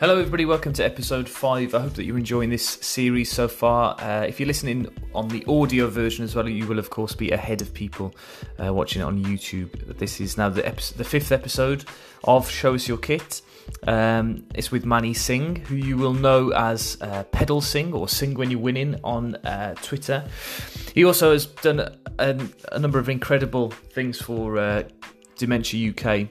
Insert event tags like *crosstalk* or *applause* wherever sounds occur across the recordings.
Hello, everybody. Welcome to episode five. I hope that you're enjoying this series so far. Uh, if you're listening on the audio version as well, you will, of course, be ahead of people uh, watching it on YouTube. This is now the, the fifth episode of Show Us Your Kit. Um, it's with Manny Singh, who you will know as uh, Pedal Sing or Sing When You're Winning on uh, Twitter. He also has done a, a, number of incredible things for uh, Dementia UK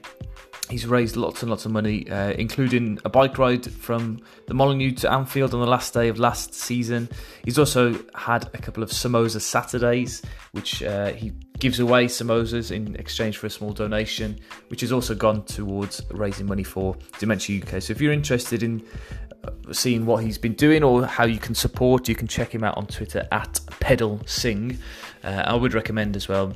He's raised lots and lots of money, uh, including a bike ride from the Molineux to Anfield on the last day of last season. He's also had a couple of samosa Saturdays, which uh, he gives away samosas in exchange for a small donation, which has also gone towards raising money for Dementia UK. So if you're interested in uh, seeing what he's been doing or how you can support, you can check him out on Twitter at Pedal Sing. Uh, I would recommend as well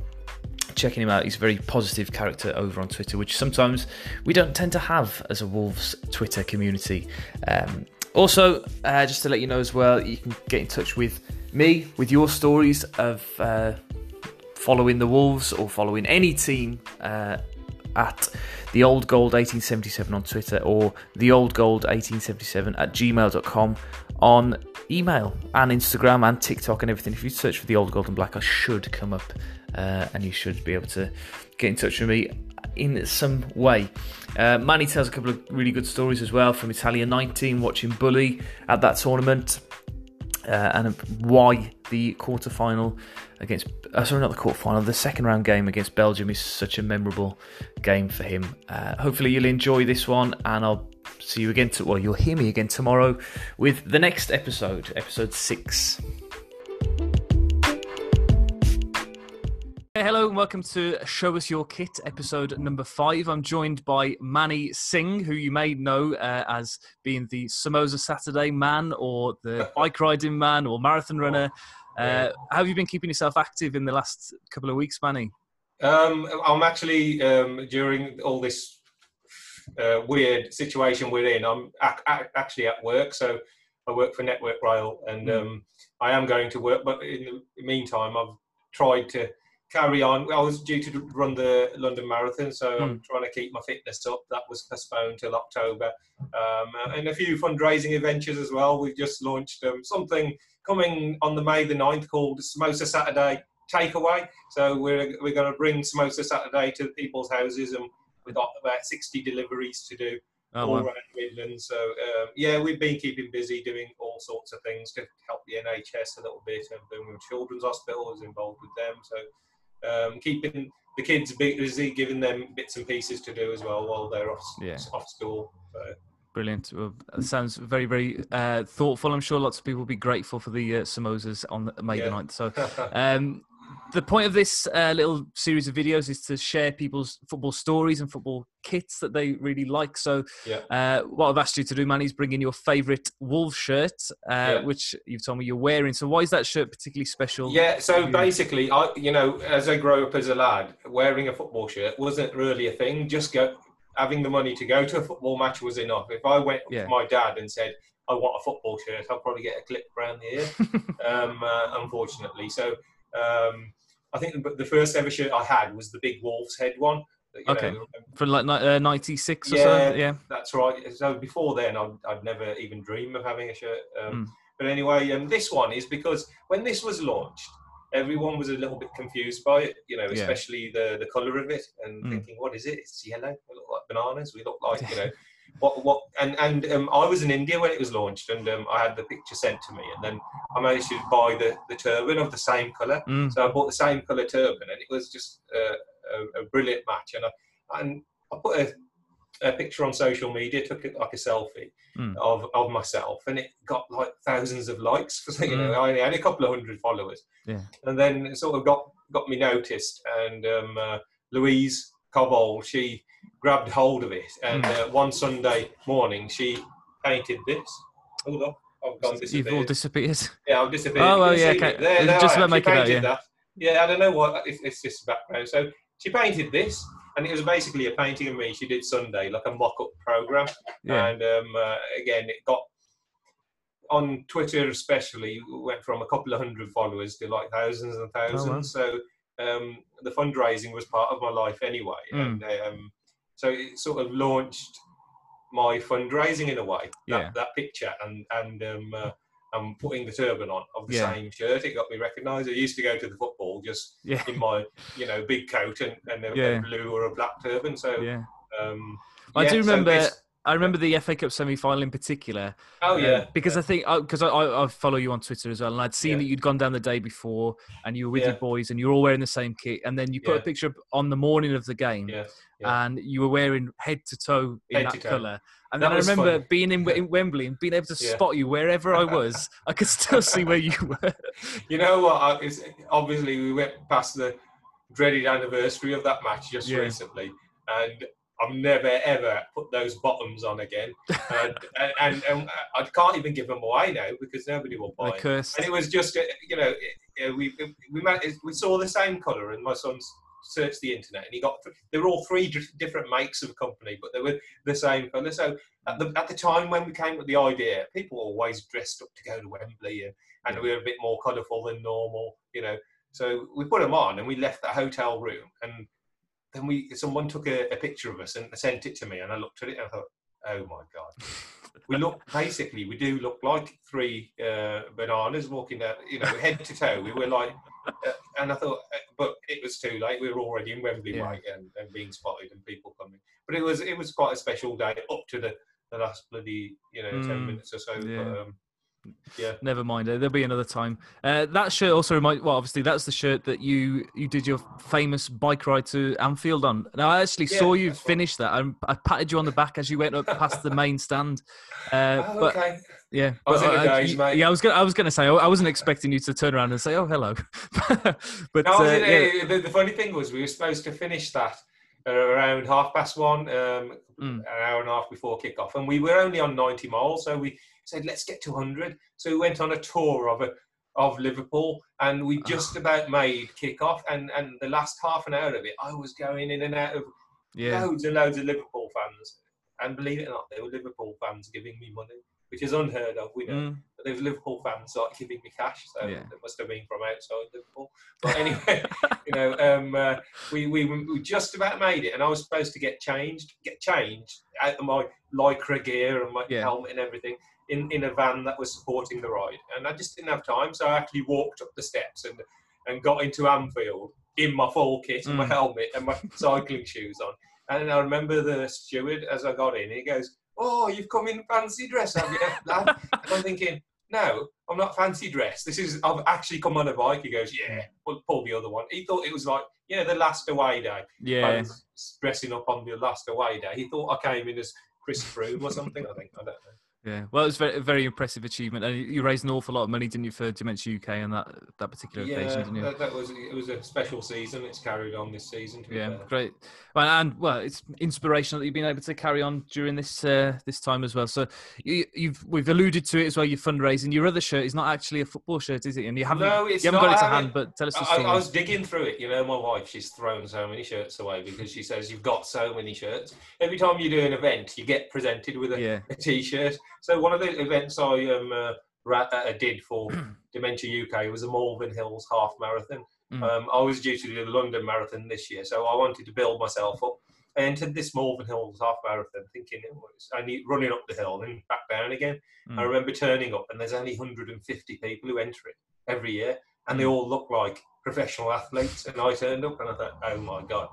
checking him out. He's a very positive character over on Twitter, which sometimes we don't tend to have as a Wolves Twitter community. Um, also, uh, just to let you know as well, you can get in touch with me with your stories of uh, following the Wolves or following any team uh, at the old gold 1877 on Twitter or the old gold 1877 at gmail.com on email and Instagram and TikTok and everything. If you search for the old gold and black, I should come up uh, and you should be able to get in touch with me in some way. Uh, Manny tells a couple of really good stories as well from Italia 90, watching Bully at that tournament, uh, and why the quarter final against uh, sorry not the quarter final the second round game against Belgium is such a memorable game for him. Uh, hopefully you'll enjoy this one, and I'll see you again. To, well, you'll hear me again tomorrow with the next episode, episode six. Hey, hello and welcome to Show Us Your Kit, episode number five. I'm joined by Manny Singh, who you may know uh, as being the Samosa Saturday man or the *laughs* bike riding man or marathon runner. Uh, how have you been keeping yourself active in the last couple of weeks, Manny? Um, I'm actually, um, during all this uh, weird situation we're in, I'm ac- actually at work. So I work for Network Rail and mm. um, I am going to work, but in the meantime, I've tried to carry on. I was due to run the London Marathon, so mm. I'm trying to keep my fitness up. That was postponed till October, um, and a few fundraising adventures as well. We've just launched um, something coming on the May the 9th called Samosa Saturday Takeaway. So we're we're going to bring Samosa Saturday to people's houses, and we've got about 60 deliveries to do. Oh, all wow. around Midlands. So um, yeah, we've been keeping busy doing all sorts of things to help the NHS a little bit, and with Children's Hospital is involved with them. So um, keeping the kids busy, giving them bits and pieces to do as well while they're off, yeah. off school. So. Brilliant. Well, sounds very, very uh, thoughtful. I'm sure lots of people will be grateful for the uh, samosas on May yeah. the 9th. So, *laughs* um, the point of this uh, little series of videos is to share people's football stories and football kits that they really like. So, yeah. uh, what I've asked you to do, Manny, is bring in your favourite Wolves shirt, uh, yeah. which you've told me you're wearing. So, why is that shirt particularly special? Yeah. So basically, I, you know, as I grow up as a lad, wearing a football shirt wasn't really a thing. Just go having the money to go to a football match was enough. If I went yeah. to my dad and said, I want a football shirt, I'll probably get a clip around the ear, *laughs* um, uh, unfortunately. So um, I think the first ever shirt I had was the big wolf's head one. okay. Know, From like uh, 96 or yeah, so? Yeah, that's right. So before then, I'd, I'd never even dream of having a shirt. Um, mm. But anyway, um, this one is because when this was launched, everyone was a little bit confused by it, you know, especially yeah. the, the colour of it and mm. thinking, what is it? It's yellow. We look like bananas. We look like, you *laughs* know, what what and and um, I was in India when it was launched, and um, I had the picture sent to me, and then I managed to buy the, the turban of the same color. Mm. So I bought the same color turban, and it was just a, a, brilliant match. And I and I put a, a, picture on social media, took it like a selfie mm. of of myself, and it got like thousands of likes. you mm. know, I only had a couple of hundred followers, yeah. and then it sort of got got me noticed, and um, uh, Louise Cobbold, she grabbed hold of it, and hmm. uh, one Sunday morning she painted this. Hold on, I've gone disappeared. You've all disappeared. Yeah, I've disappeared. Oh, well, yeah, okay. There, there, just about making that, yeah. That. Yeah, I don't know what it's, it's this background. So she painted this, and it was basically a painting of me. She did Sunday, like a mock-up program, yeah. and um, uh, again, it got on Twitter especially went from a couple of hundred followers to like thousands and thousands. Oh, wow. So um, the fundraising was part of my life anyway, mm. and um, so it sort of launched my fundraising in a way. That, Yeah. that picture and and um, uh, I'm putting the turban on of the Yeah. same shirt. It got me recognised. I used to go to the football just Yeah. in my you know big coat and, and a, Yeah. blue or a black turban. So Yeah. um, I do so remember. I remember the FA Cup semi-final in particular. Oh um, yeah, because I think because I, I, I follow you on Twitter as well, and I'd seen Yeah. that you'd gone down the day before, and you were with Yeah. your boys, and you were all wearing the same kit, and then you put a picture up on the morning of the game, yeah. yeah. and you were wearing head to toe in that to colour. And That then I remember fun. being in, in Wembley and being able to Yeah. spot you wherever I was. *laughs* I could still see where you were. *laughs* You know what? I, it's, obviously, we went past the dreaded anniversary of that match just Yeah. recently, and I've never ever put those bottoms on again. *laughs* and, and, and, and I can't even give them away now because nobody will buy them. cursed. And it was just, uh, you know, uh, we we we saw the same colour, and my son's searched the internet, and he got they were all three different makes of company, but they were the same colour. So at the at the time when we came with the idea, people were always dressed up to go to Wembley, and, and we were a bit more colourful than normal, you know. So we put them on, and we left the hotel room, and then we someone took a, a picture of us and sent it to me, and I looked at it and I thought, oh my god. *laughs* We look basically we do look like three uh, bananas walking down you know head to toe. We were like uh, and i thought uh, but it was too late. We were already in wembley Yeah. way and, and being spotted and people coming. But it was it was quite a special day up to the the last bloody you know 10 Mm, minutes or so yeah. but, um, yeah Never mind. uh, There'll be another time. Uh, that shirt also remind. Well, obviously, that's the shirt that you you did your famous bike ride to Anfield on. Now, I actually Yeah, saw you finish that. I, I patted you on the back as you went up past the main stand. Uh, *laughs* oh, but okay yeah, I was but, in a uh, daze, you- mate. Yeah, I was gonna. I was gonna say. I wasn't expecting you to turn around and say, "Oh, hello." *laughs* but No, uh, yeah, the, the funny thing was we were supposed to finish that around half past one, um, Mm. an hour and a half before kick-off, and we were only on 90 miles, so we said let's get to 100. So we went on a tour of a, of Liverpool, and we just about made kick-off, and and the last half an hour of it, I was going in and out of yeah, loads and loads of Liverpool fans, and believe it or not, they were Liverpool fans giving me money, which is unheard of. We know Mm, but there was Liverpool fans like giving me cash, so Yeah. it must have been from outside Liverpool. But anyway, *laughs* you know, um, uh, we, we we just about made it, and I was supposed to get changed, get changed out of my lycra gear and my Yeah. helmet and everything in in a van that was supporting the ride, and I just didn't have time, so I actually walked up the steps and and got into Anfield in my full kit, and my Mm. helmet and my *laughs* cycling shoes on. And I remember the steward as I got in, he goes, "Oh, you've come in fancy dress, have you, lad?" And I'm thinking, no, I'm not fancy dressed. This is I've actually come on a bike. He goes, yeah, pull, pull the other one. He thought it was like, you know, the last away day. yeah. Dressing up on the last away day. He thought I came in as Chris Froome or something. I think I don't know. Yeah, well, it was very, a very impressive achievement, and you raised an awful lot of money, didn't you, for Dementia UK on that that particular occasion, Yeah, didn't you? that, that was it. Was a special season. It's carried on this season. To Yeah, great. Well, and well, it's inspirational that you've been able to carry on during this uh, this time as well. So you, you've we've alluded to it as well. Your fundraising. Your other shirt is not actually a football shirt, is it? And you haven't No, it's you haven't not. got it I to hand, but tell us the I, story. I was digging through it. You know, my wife, she's thrown so many shirts away because she says you've got so many shirts. Every time you do an event, you get presented with a, yeah, a t-shirt. So one of the events I um, uh, ra- uh, did for *clears throat* Dementia UK was the Malvern Hills Half Marathon. Mm. Um, I was due to do the London Marathon this year, so I wanted to build myself up. I entered this Malvern Hills Half Marathon thinking it was I need running up the hill and back down again. Mm. I remember turning up and there's only 150 people who enter it every year, and they Mm. all look like professional athletes. And I turned up and I thought, oh my god!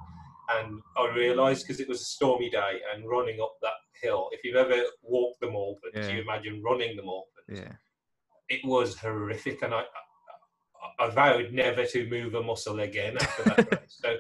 And I realised because it was a stormy day and running up that hill. If you've ever walked the Malvern, Yeah. you imagine running the Malvern. yeah, It was horrific, and I. I I vowed never to move a muscle again after that race. *laughs* So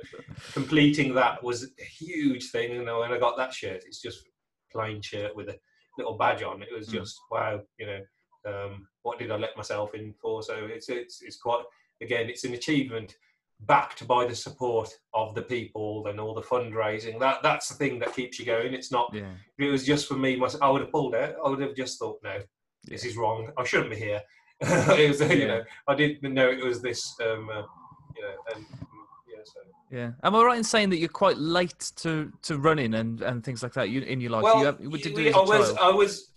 completing that was a huge thing. You know, when I got that shirt, it's just plain shirt with a little badge on. It was Mm. just wow. You know, um, what did I let myself in for? So it's it's it's quite again, it's an achievement backed by the support of the people and all the fundraising. That that's the thing that keeps you going. It's not. yeah, If it was just for me, myself, I would have pulled out. I would have just thought, no, this is wrong. I shouldn't be here. *laughs* it was, you know, I didn't know it was this. Um, uh, you know, and yeah, so. yeah. Am I right in saying that you're quite late to, to running and, and things like that you, in your life? Well, you have, did you we- do as a I was? I was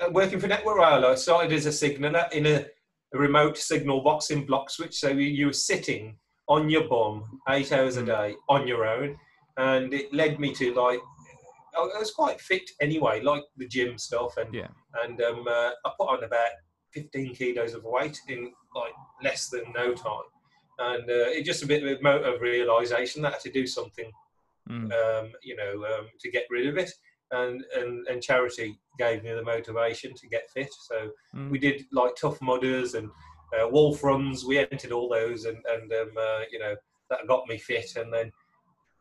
uh, working for Network Rail. I started as a signaller in a, a remote signal box in Bloxwich. So you, you were sitting on your bum eight hours a Mm. day on your own, and it led me to like I was quite fit anyway, like the gym stuff, and Yeah. and um, uh, I put on about 15 kilos of weight in like less than no time, and uh, it just a bit of a moment of realization that I had to do something, Mm. um, you know, um, to get rid of it, and and and charity gave me the motivation to get fit. So Mm. we did like tough mudders and uh, wolf runs. We entered all those, and and um, uh, you know that got me fit. And then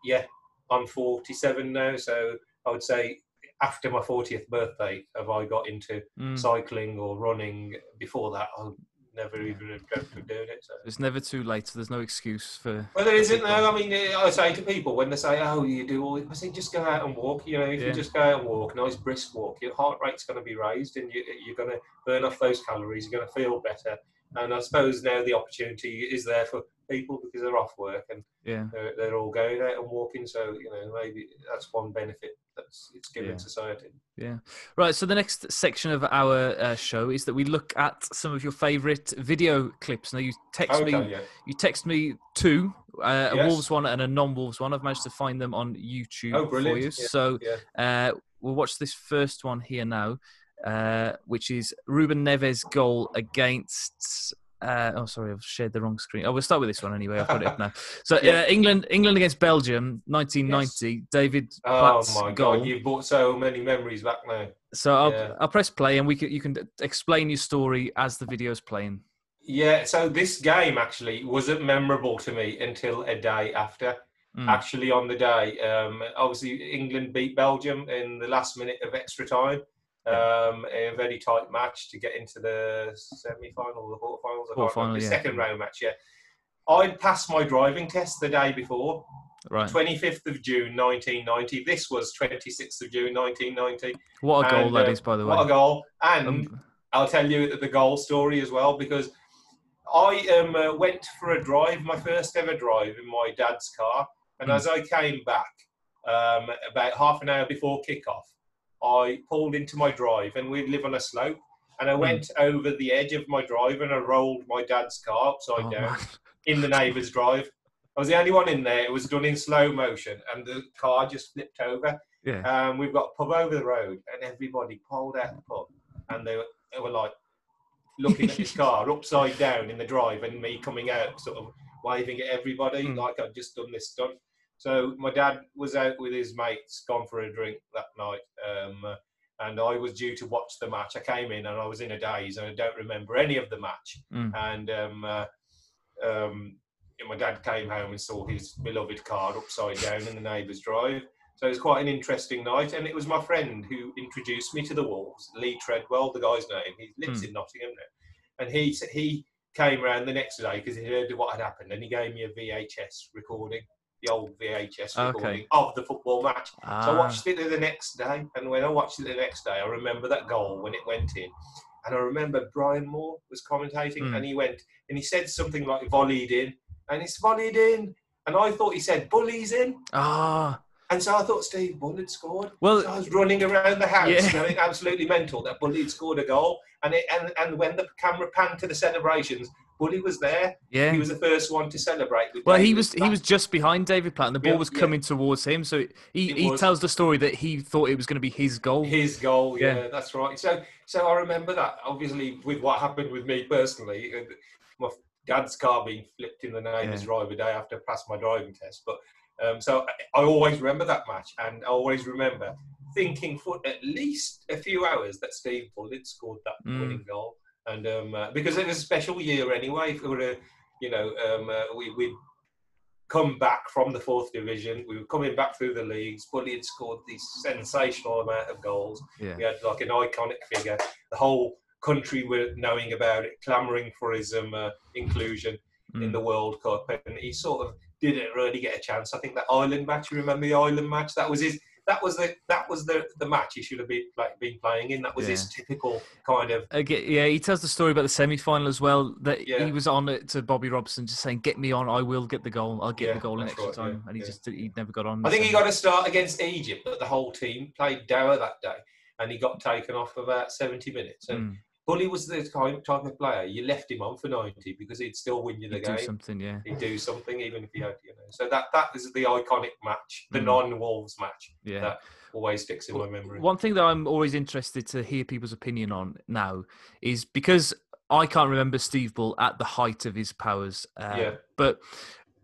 yeah, I'm 47 now, so I would say after my 40th birthday have I got into Mm. cycling or running. Before that, I never even have dreamt of doing it. So. It's never too late. So there's no excuse for. Well, there isn't. No, I mean, uh, I say to people when they say, "Oh, you do all," I say, "Just go out and walk." You know, if Yeah. you just go out and walk, nice brisk walk, your heart rate's going to be raised, and you, you're going to burn off those calories. You're going to feel better. And I suppose now the opportunity is there for people because they're off work and Yeah. they're, they're all going out and walking. So you know, maybe that's one benefit that's it's given Yeah. society. Yeah. Right. So the next section of our uh, show is that we look at some of your favourite video clips. Now you text Okay, me. yeah. You text me two, uh, a Yes. Wolves one and a non-Wolves one. I've managed to find them on YouTube Oh, for you. So yeah. uh, we'll watch this first one here now, uh, which is Ruben Neves' goal against. Uh, oh, sorry, I've shared the wrong screen. Oh, we'll start with this one anyway. I've got it up now. So *laughs* Yeah. uh, England, England against Belgium, 1990. David Oh Platt's my goal. god, you brought so many memories back now. So I'll, Yeah. I'll press play and we can, you can explain your story as the video's playing. Yeah, so this game actually wasn't memorable to me until a day after. Mm. Actually, on the day, um, obviously England beat Belgium in the last minute of extra time. Um, a very tight match to get into the semi-final, the quarterfinals. I Quarterfinal, remember. The yeah. second round match. Yeah, I'd passed my driving test the day before, Right. 25th of June, 1990. This was 26th of June, 1990. What a goal And, that uh, is, by the way. What a goal! And Um, I'll tell you the goal story as well because I um, uh, went for a drive, my first ever drive in my dad's car, and Mm. as I came back um, about half an hour before kickoff, I pulled into my drive, and we live on a slope, and I went over the edge of my drive and I rolled my dad's car upside oh, down man. in the neighbour's drive. I was the only one in there. It was done in slow motion, and the car just flipped over. Yeah. Um, we've got a pub over the road, and everybody pulled out the pub, and they were, they were like looking at this *laughs* car upside down in the drive, and me coming out, sort of waving at everybody Mm. like I'd just done this stunt. So my dad was out with his mates, gone for a drink that night, um, and I was due to watch the match. I came in and I was in a daze, and I don't remember any of the match. Mm. And um, uh, um, my dad came home and saw his beloved car upside down in the neighbour's drive. So it was quite an interesting night, and it was my friend who introduced me to the Wolves, Lee Treadwell, the guy's name. He lives Hmm. in Nottingham now, and he he came around the next day because he heard what had happened, and he gave me a VHS recording, the old VHS Okay. recording of the football match. So I Ah, watched it the next day, and when I watched it the next day, I remember that goal when it went in, and I remember Brian Moore was commentating, Mm. and he went and he said something like "volleyed in," and it's volleyed in, and I thought he said "bullies in," ah, and so I thought Steve Bull had scored. Well- so I was running around the house, Yeah. going absolutely mental that Bully had scored a goal, and it, and and when the camera panned to the celebrations, Bully was there. yeah. He was the first one to celebrate. Well, he David was he was just behind David Platt, and the ball Yeah, was yeah. coming towards him. So he, It he was. tells the story that he thought it was going to be his goal. His goal, yeah, Yeah. that's right. So, so I remember that. Obviously, with what happened with me personally, uh, my dad's car being flipped in the neighbour's Yeah. drive a day after I passed my driving test. But um, so I, I always remember that match, and I always remember thinking for at least a few hours that Steve Bull had scored that Mm. winning goal, and um, uh, because it was a special year anyway. For a, you know, um, uh, we we come back from the fourth division. We were coming back through the leagues. Bully had scored this sensational amount of goals. Yeah. We had like an iconic figure. The whole country were knowing about it, clamouring for his um, uh, inclusion in Mm. the World Cup, and he sort of didn't really get a chance. I think that Ireland match. You remember the Ireland match? That was his. That was the that was the the match he should have been like been playing in. That was his typical kind of Again, yeah, he tells the story about the semi-final as well. That Yeah. he was on it to Bobby Robson, just saying, "Get me on, I will get the goal. I'll get Yeah, the goal in extra right, time." yeah, and he yeah. just he never got on. I think he got a start against Egypt, but the whole team played dour that day, and he got taken off for about seventy minutes. And Mm. Bully was the type type of player you left him on for ninety because he'd still win you the He'd game. do something, yeah. He'd do something even if he had, you know. So that that is the iconic match, the Mm. non-Wolves match. Yeah. That always sticks in my memory. One thing that I'm always interested to hear people's opinion on now is because I can't remember Steve Bull at the height of his powers. Uh, Yeah. But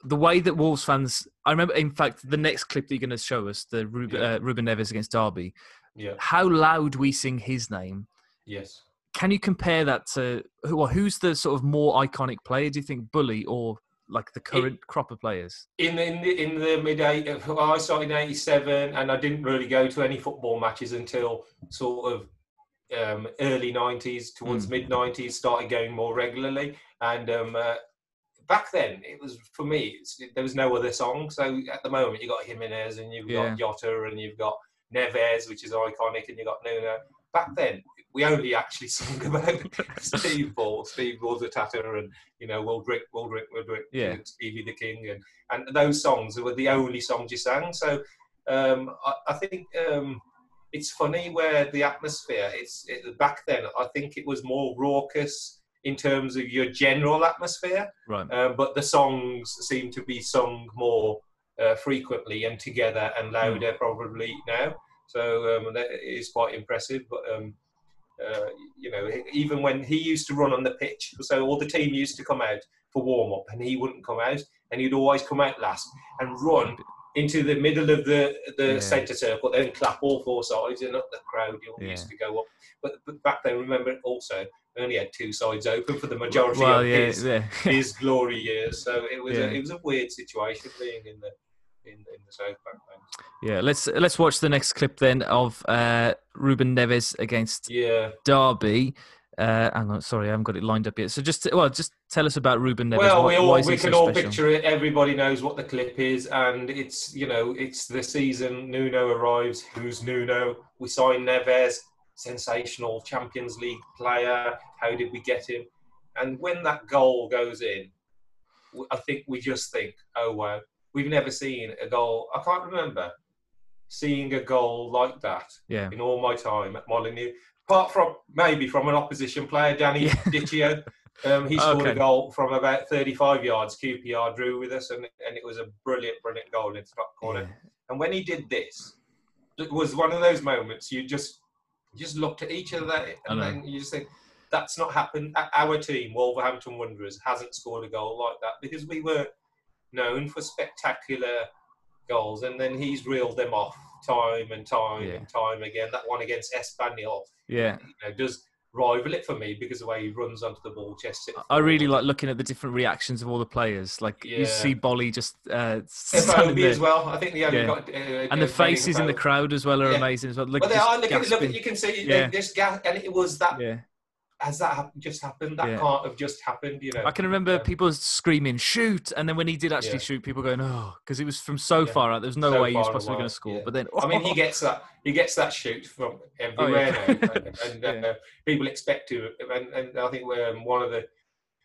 the way that Wolves fans, I remember, in fact, the next clip that you're going to show us, the Ruben, Yeah. uh, Ruben Neves against Derby, Yeah. how loud we sing his name. Yes. Can you compare that to who? Well, who's the sort of more iconic player? Do you think Bully or like the current crop of players? in in the, in the mid eight, well, I started in '87, and I didn't really go to any football matches until sort of um, early '90s, towards Mm. mid '90s. Started going more regularly, and um, uh, back then it was for me. It's, there was no other song. So at the moment, you have got Jimenez, and you've got Jota, and you've got Neves, which is iconic, and you've got Nuno. Back then, we only actually *laughs* sung about Steve Bull, Steve Bull's a tatter, and you know, we'll drink, we'll drink, we'll drink, Yeah. Stevie the King, and and those songs were the only songs you sang. So um, I, I think um, it's funny where the atmosphere. It's it, back then. I think it was more raucous in terms of your general atmosphere, Right. um, but the songs seem to be sung more uh, frequently and together and louder probably now. So um, that is quite impressive. But um, uh, you know, even when he used to run on the pitch, so all the team used to come out for warm up, and he wouldn't come out, and he'd always come out last and run into the middle of the the Yeah. centre circle, then clap all four sides, and up the crowd Yeah. used to go up. But, but back then, remember also, we only had two sides open for the majority Well, of yeah, his *laughs* his glory years. So it was a, it was a weird situation being in the in, in the South Bank. Thanks. Yeah, let's let's watch the next clip then of uh, Ruben Neves against Yeah. Derby. Uh, hang on, sorry, I haven't got it lined up yet. So just well, just tell us about Ruben Neves. Well, we all we can so all special? picture it. Everybody knows what the clip is, and it's you know it's the season. Nuno arrives. Who's Nuno? We sign Neves, sensational Champions League player. How did we get him? And when that goal goes in, I think we just think, oh wow, we've never seen a goal. I can't remember seeing a goal like that Yeah, in all my time at Molineux, apart from maybe from an opposition player, Danny Yeah. *laughs* Dichio. Um, he scored Okay. a goal from about 35 yards. QPR drew with us, and, and it was a brilliant, brilliant goal into that corner. yeah, And when he did this, it was one of those moments you just you just looked at each other and then you just think, that's not happened. Our team, Wolverhampton Wanderers, hasn't scored a goal like that because we were known for spectacular goals, and then he's reeled them off time and time Yeah. and time again. That one against Espanyol, yeah. you know, does rival it for me because the way he runs onto the ball, chest it. I really like looking at the different reactions of all the players. Like you see Bully just uh, there, as well. I think the only Yeah. got uh, and the faces in the crowd as well are Yeah. amazing as well. Look, But they are look at, look you can see Yeah. this gas, and it was that yeah. Has that just happened? That Yeah. can't have just happened, you know. I can remember Yeah. people screaming "shoot," and then when he did actually Yeah. shoot, people going "oh," because it was from so far out. There was no So way he was possibly going to score. But then, I mean, he gets that he gets that shoot from Oh, everywhere now, and, *laughs* and uh, people expect to. And, and I think um, one of the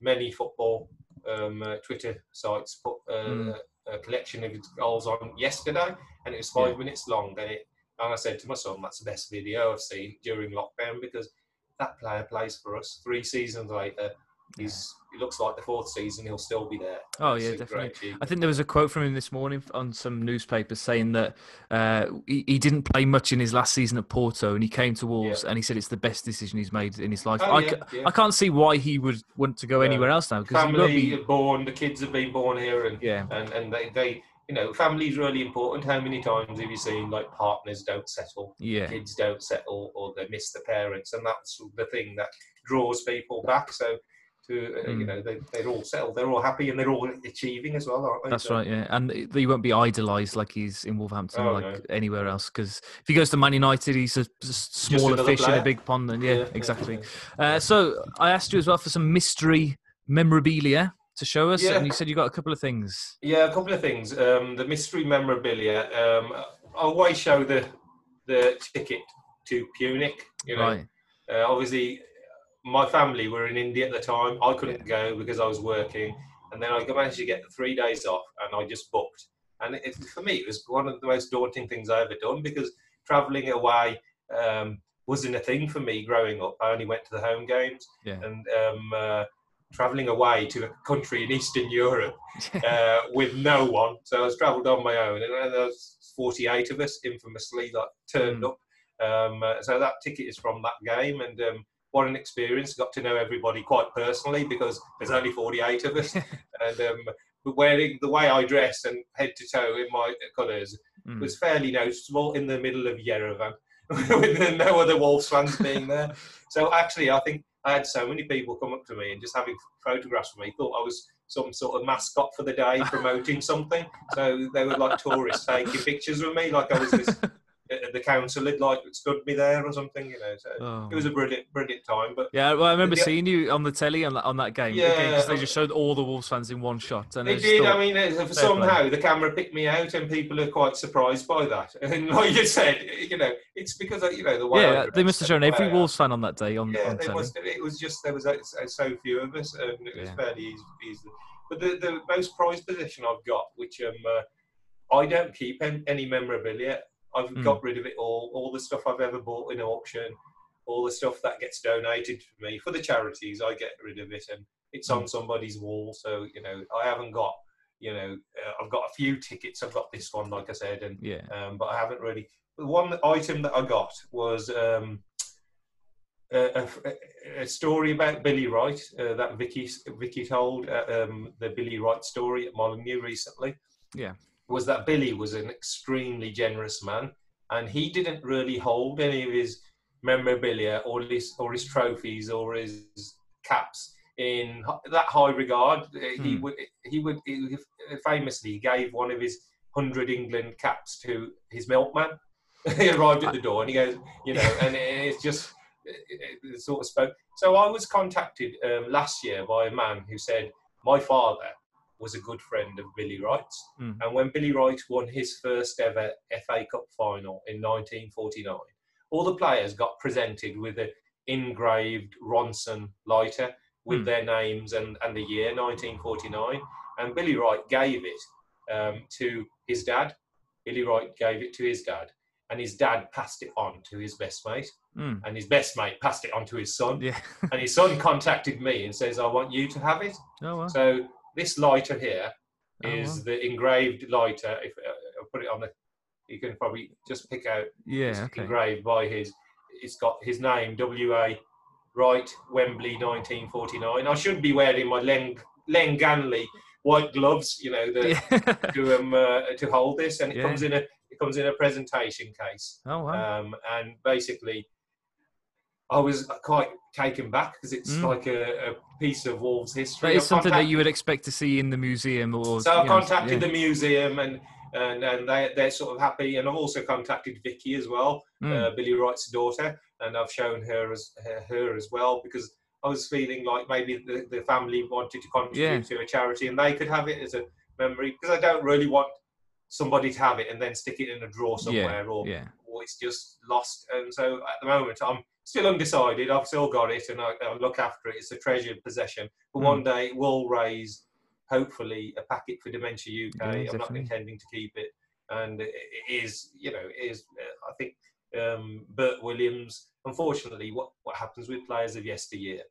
many football um, uh, Twitter sites put uh, Mm. a collection of his goals on yesterday, and it was five minutes long. And, it, and I said to my son, "That's the best video I've seen during lockdown because that player plays for us. Three seasons later, he's it looks like the fourth season he'll still be there. Oh, yeah, definitely. I think there was a quote from him this morning on some newspapers saying that uh, he, he didn't play much in his last season at Porto, and he came to Wolves, and he said it's the best decision he's made in his life. Oh, I, yeah, yeah. I can't see why he would want to go Yeah. anywhere else now because family be. born, the kids have been born here, and Yeah, and and they, they you know family is really important. How many times have you seen like partners don't settle, yeah, kids don't settle, or they miss the parents, and that's the thing that draws people back. So. To, uh, you Mm. know, they, they're all settled, they're all happy, and they're all achieving as well, aren't they? that's So- right. Yeah, and he won't be idolised like he's in Wolverhampton Oh, or like no. anywhere else. Because if he goes to Man United, he's a, s- smaller fish in a big pond. Then yeah, Yeah, yeah, exactly. yeah. Uh, so I asked you as well for some mystery memorabilia to show us, Yeah. and you said you got a couple of things. Yeah, a couple of things. Um, the mystery memorabilia. Um, I always show the the ticket to Pyunik. You know, Right. uh, obviously, my family were in India at the time. I couldn't go because I was working, and then I managed to get the three days off, and I just booked. And it, for me, it was one of the most daunting things I ever done because travelling away um, wasn't a thing for me growing up. I only went to the home games Yeah. and um, uh, traveling away to a country in Eastern Europe *laughs* uh, with no one. So I was travelled on my own, and there was 48 of us infamously that turned Mm. up. Um, uh, so that ticket is from that game, and um, what an experience! Got to know everybody quite personally because there's only 48 of us, *laughs* and um, wearing the way I dress and head to toe in my colours Mm. was fairly noticeable in the middle of Yerevan *laughs* with no other Wolves fans being there. So actually, I think I had so many people come up to me and just having photographs of me thought I was some sort of mascot for the day promoting something. So they were like tourists taking pictures with me, like I was this. *laughs* The council had like stood me there or something, you know. So Oh. it was a brilliant, brilliant time. But Yeah, well, I remember The- seeing you on the telly on on that game. Yeah. because they just showed all the Wolves fans in one shot. And They did. thought- I mean, uh, play. somehow the camera picked me out, and people are quite surprised by that. *laughs* And like you said, you know, it's because you know the way. Yeah, they must have shown every Wolves fan on that day on, Yeah, on telly. must. It was just there was so, so few of us, and it was Yeah. fairly easy. easy. But the, the most prized possession I've got, which um, uh, I don't keep any memorabilia. I've Mm. got rid of it all. All the stuff I've ever bought in auction, all the stuff that gets donated for me for the charities, I get rid of it, and it's on somebody's wall. So you know, I haven't got. You know, uh, I've got a few tickets. I've got this one, like I said, and Yeah. um, but I haven't really. The one item that I got was um, a, a, a story about Billy Wright uh, that Vicky Vicky told uh, um, the Billy Wright story at Molineux recently. Yeah. Was that Billy was an extremely generous man, and he didn't really hold any of his memorabilia or his or his trophies or his caps in that high regard. Uh, He Hmm. would he would he famously gave one of his hundred England caps to his milkman. *laughs* he arrived at the door and he goes, you know, and it- it's just it, it sort of spoke. So I was contacted um, last year by a man who said my father was a good friend of Billy Wright's, Mm. and when Billy Wright won his first ever FA Cup final in 1949, all the players got presented with an engraved Ronson lighter with Hmm. their names and, and the year 1949, and Billy Wright gave it um, to his dad. Billy Wright gave it to his dad, and his dad passed it on to his best mate, Mm. and his best mate passed it on to his son, Yeah. and his son contacted me and says, "I want you to have it." Oh, well. So this lighter here Oh, is wow. the engraved lighter. If uh, I'll put it on the, you can probably just pick out. Yeah, it's okay. Engraved by his. It's got his name, W A, Wright, Wembley, 1949. I should be wearing my Len Len Ganley white gloves, you know, the, Yeah. *laughs* to um uh, to hold this, and it Yeah. comes in a it comes in a presentation case. oh, wow. Um, and basically, I was quite taken back because it's Mm. like a, a piece of Wolves history. That is I something that you would expect to see in the museum or. so I you know, contacted yeah. the museum and and, and they, they're sort of happy. And I've also contacted Vicky as well, Mm. uh, Billy Wright's daughter, and I've shown her as her, her as well because I was feeling like maybe the, the family wanted to contribute to a charity and they could have it as a memory because I don't really want somebody to have it and then stick it in a drawer somewhere or, yeah. or it's just lost. And so at the moment I'm still undecided. I've still got it and I, I look after it. It's a treasured possession. But Mm. one day it will raise hopefully a packet for Dementia UK. Yeah, I'm not intending to keep it, and it is, you know, it is. uh, I think um, Bert Williams. Unfortunately, what what happens with players of yesteryear,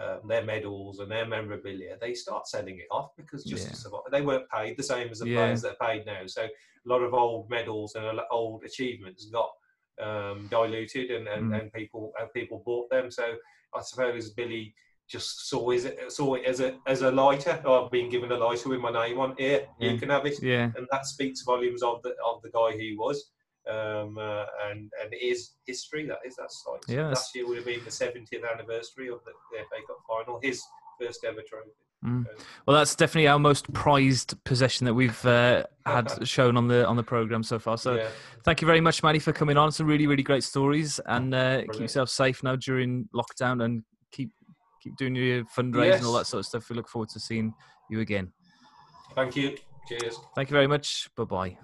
um, their medals and their memorabilia, they start selling it off because just Yeah. survive, they weren't paid the same as the Yeah. players that are paid now. So a lot of old medals and old achievements got um, diluted, and, and, Mm. and people and people bought them. So I suppose Billy just saw his, saw it as a as a lighter. Oh, I've been given a lighter with my name on here. Yeah. You can have it, Yeah. and that speaks volumes of the of the guy he was. Um, uh, and and it is history. That is that's like Yeah, last year would have been the 70th anniversary of the, the FA Cup final. His first ever trophy. Mm. Well, that's definitely our most prized possession that we've uh, had *laughs* shown on the on the program so far. So, yeah. thank you very much, Manny, for coming on. Some really, really great stories, and uh, keep yourself safe now during lockdown, and keep keep doing your fundraising and all that sort of stuff. We look forward to seeing you again. Thank you. Cheers. Thank you very much. Bye bye.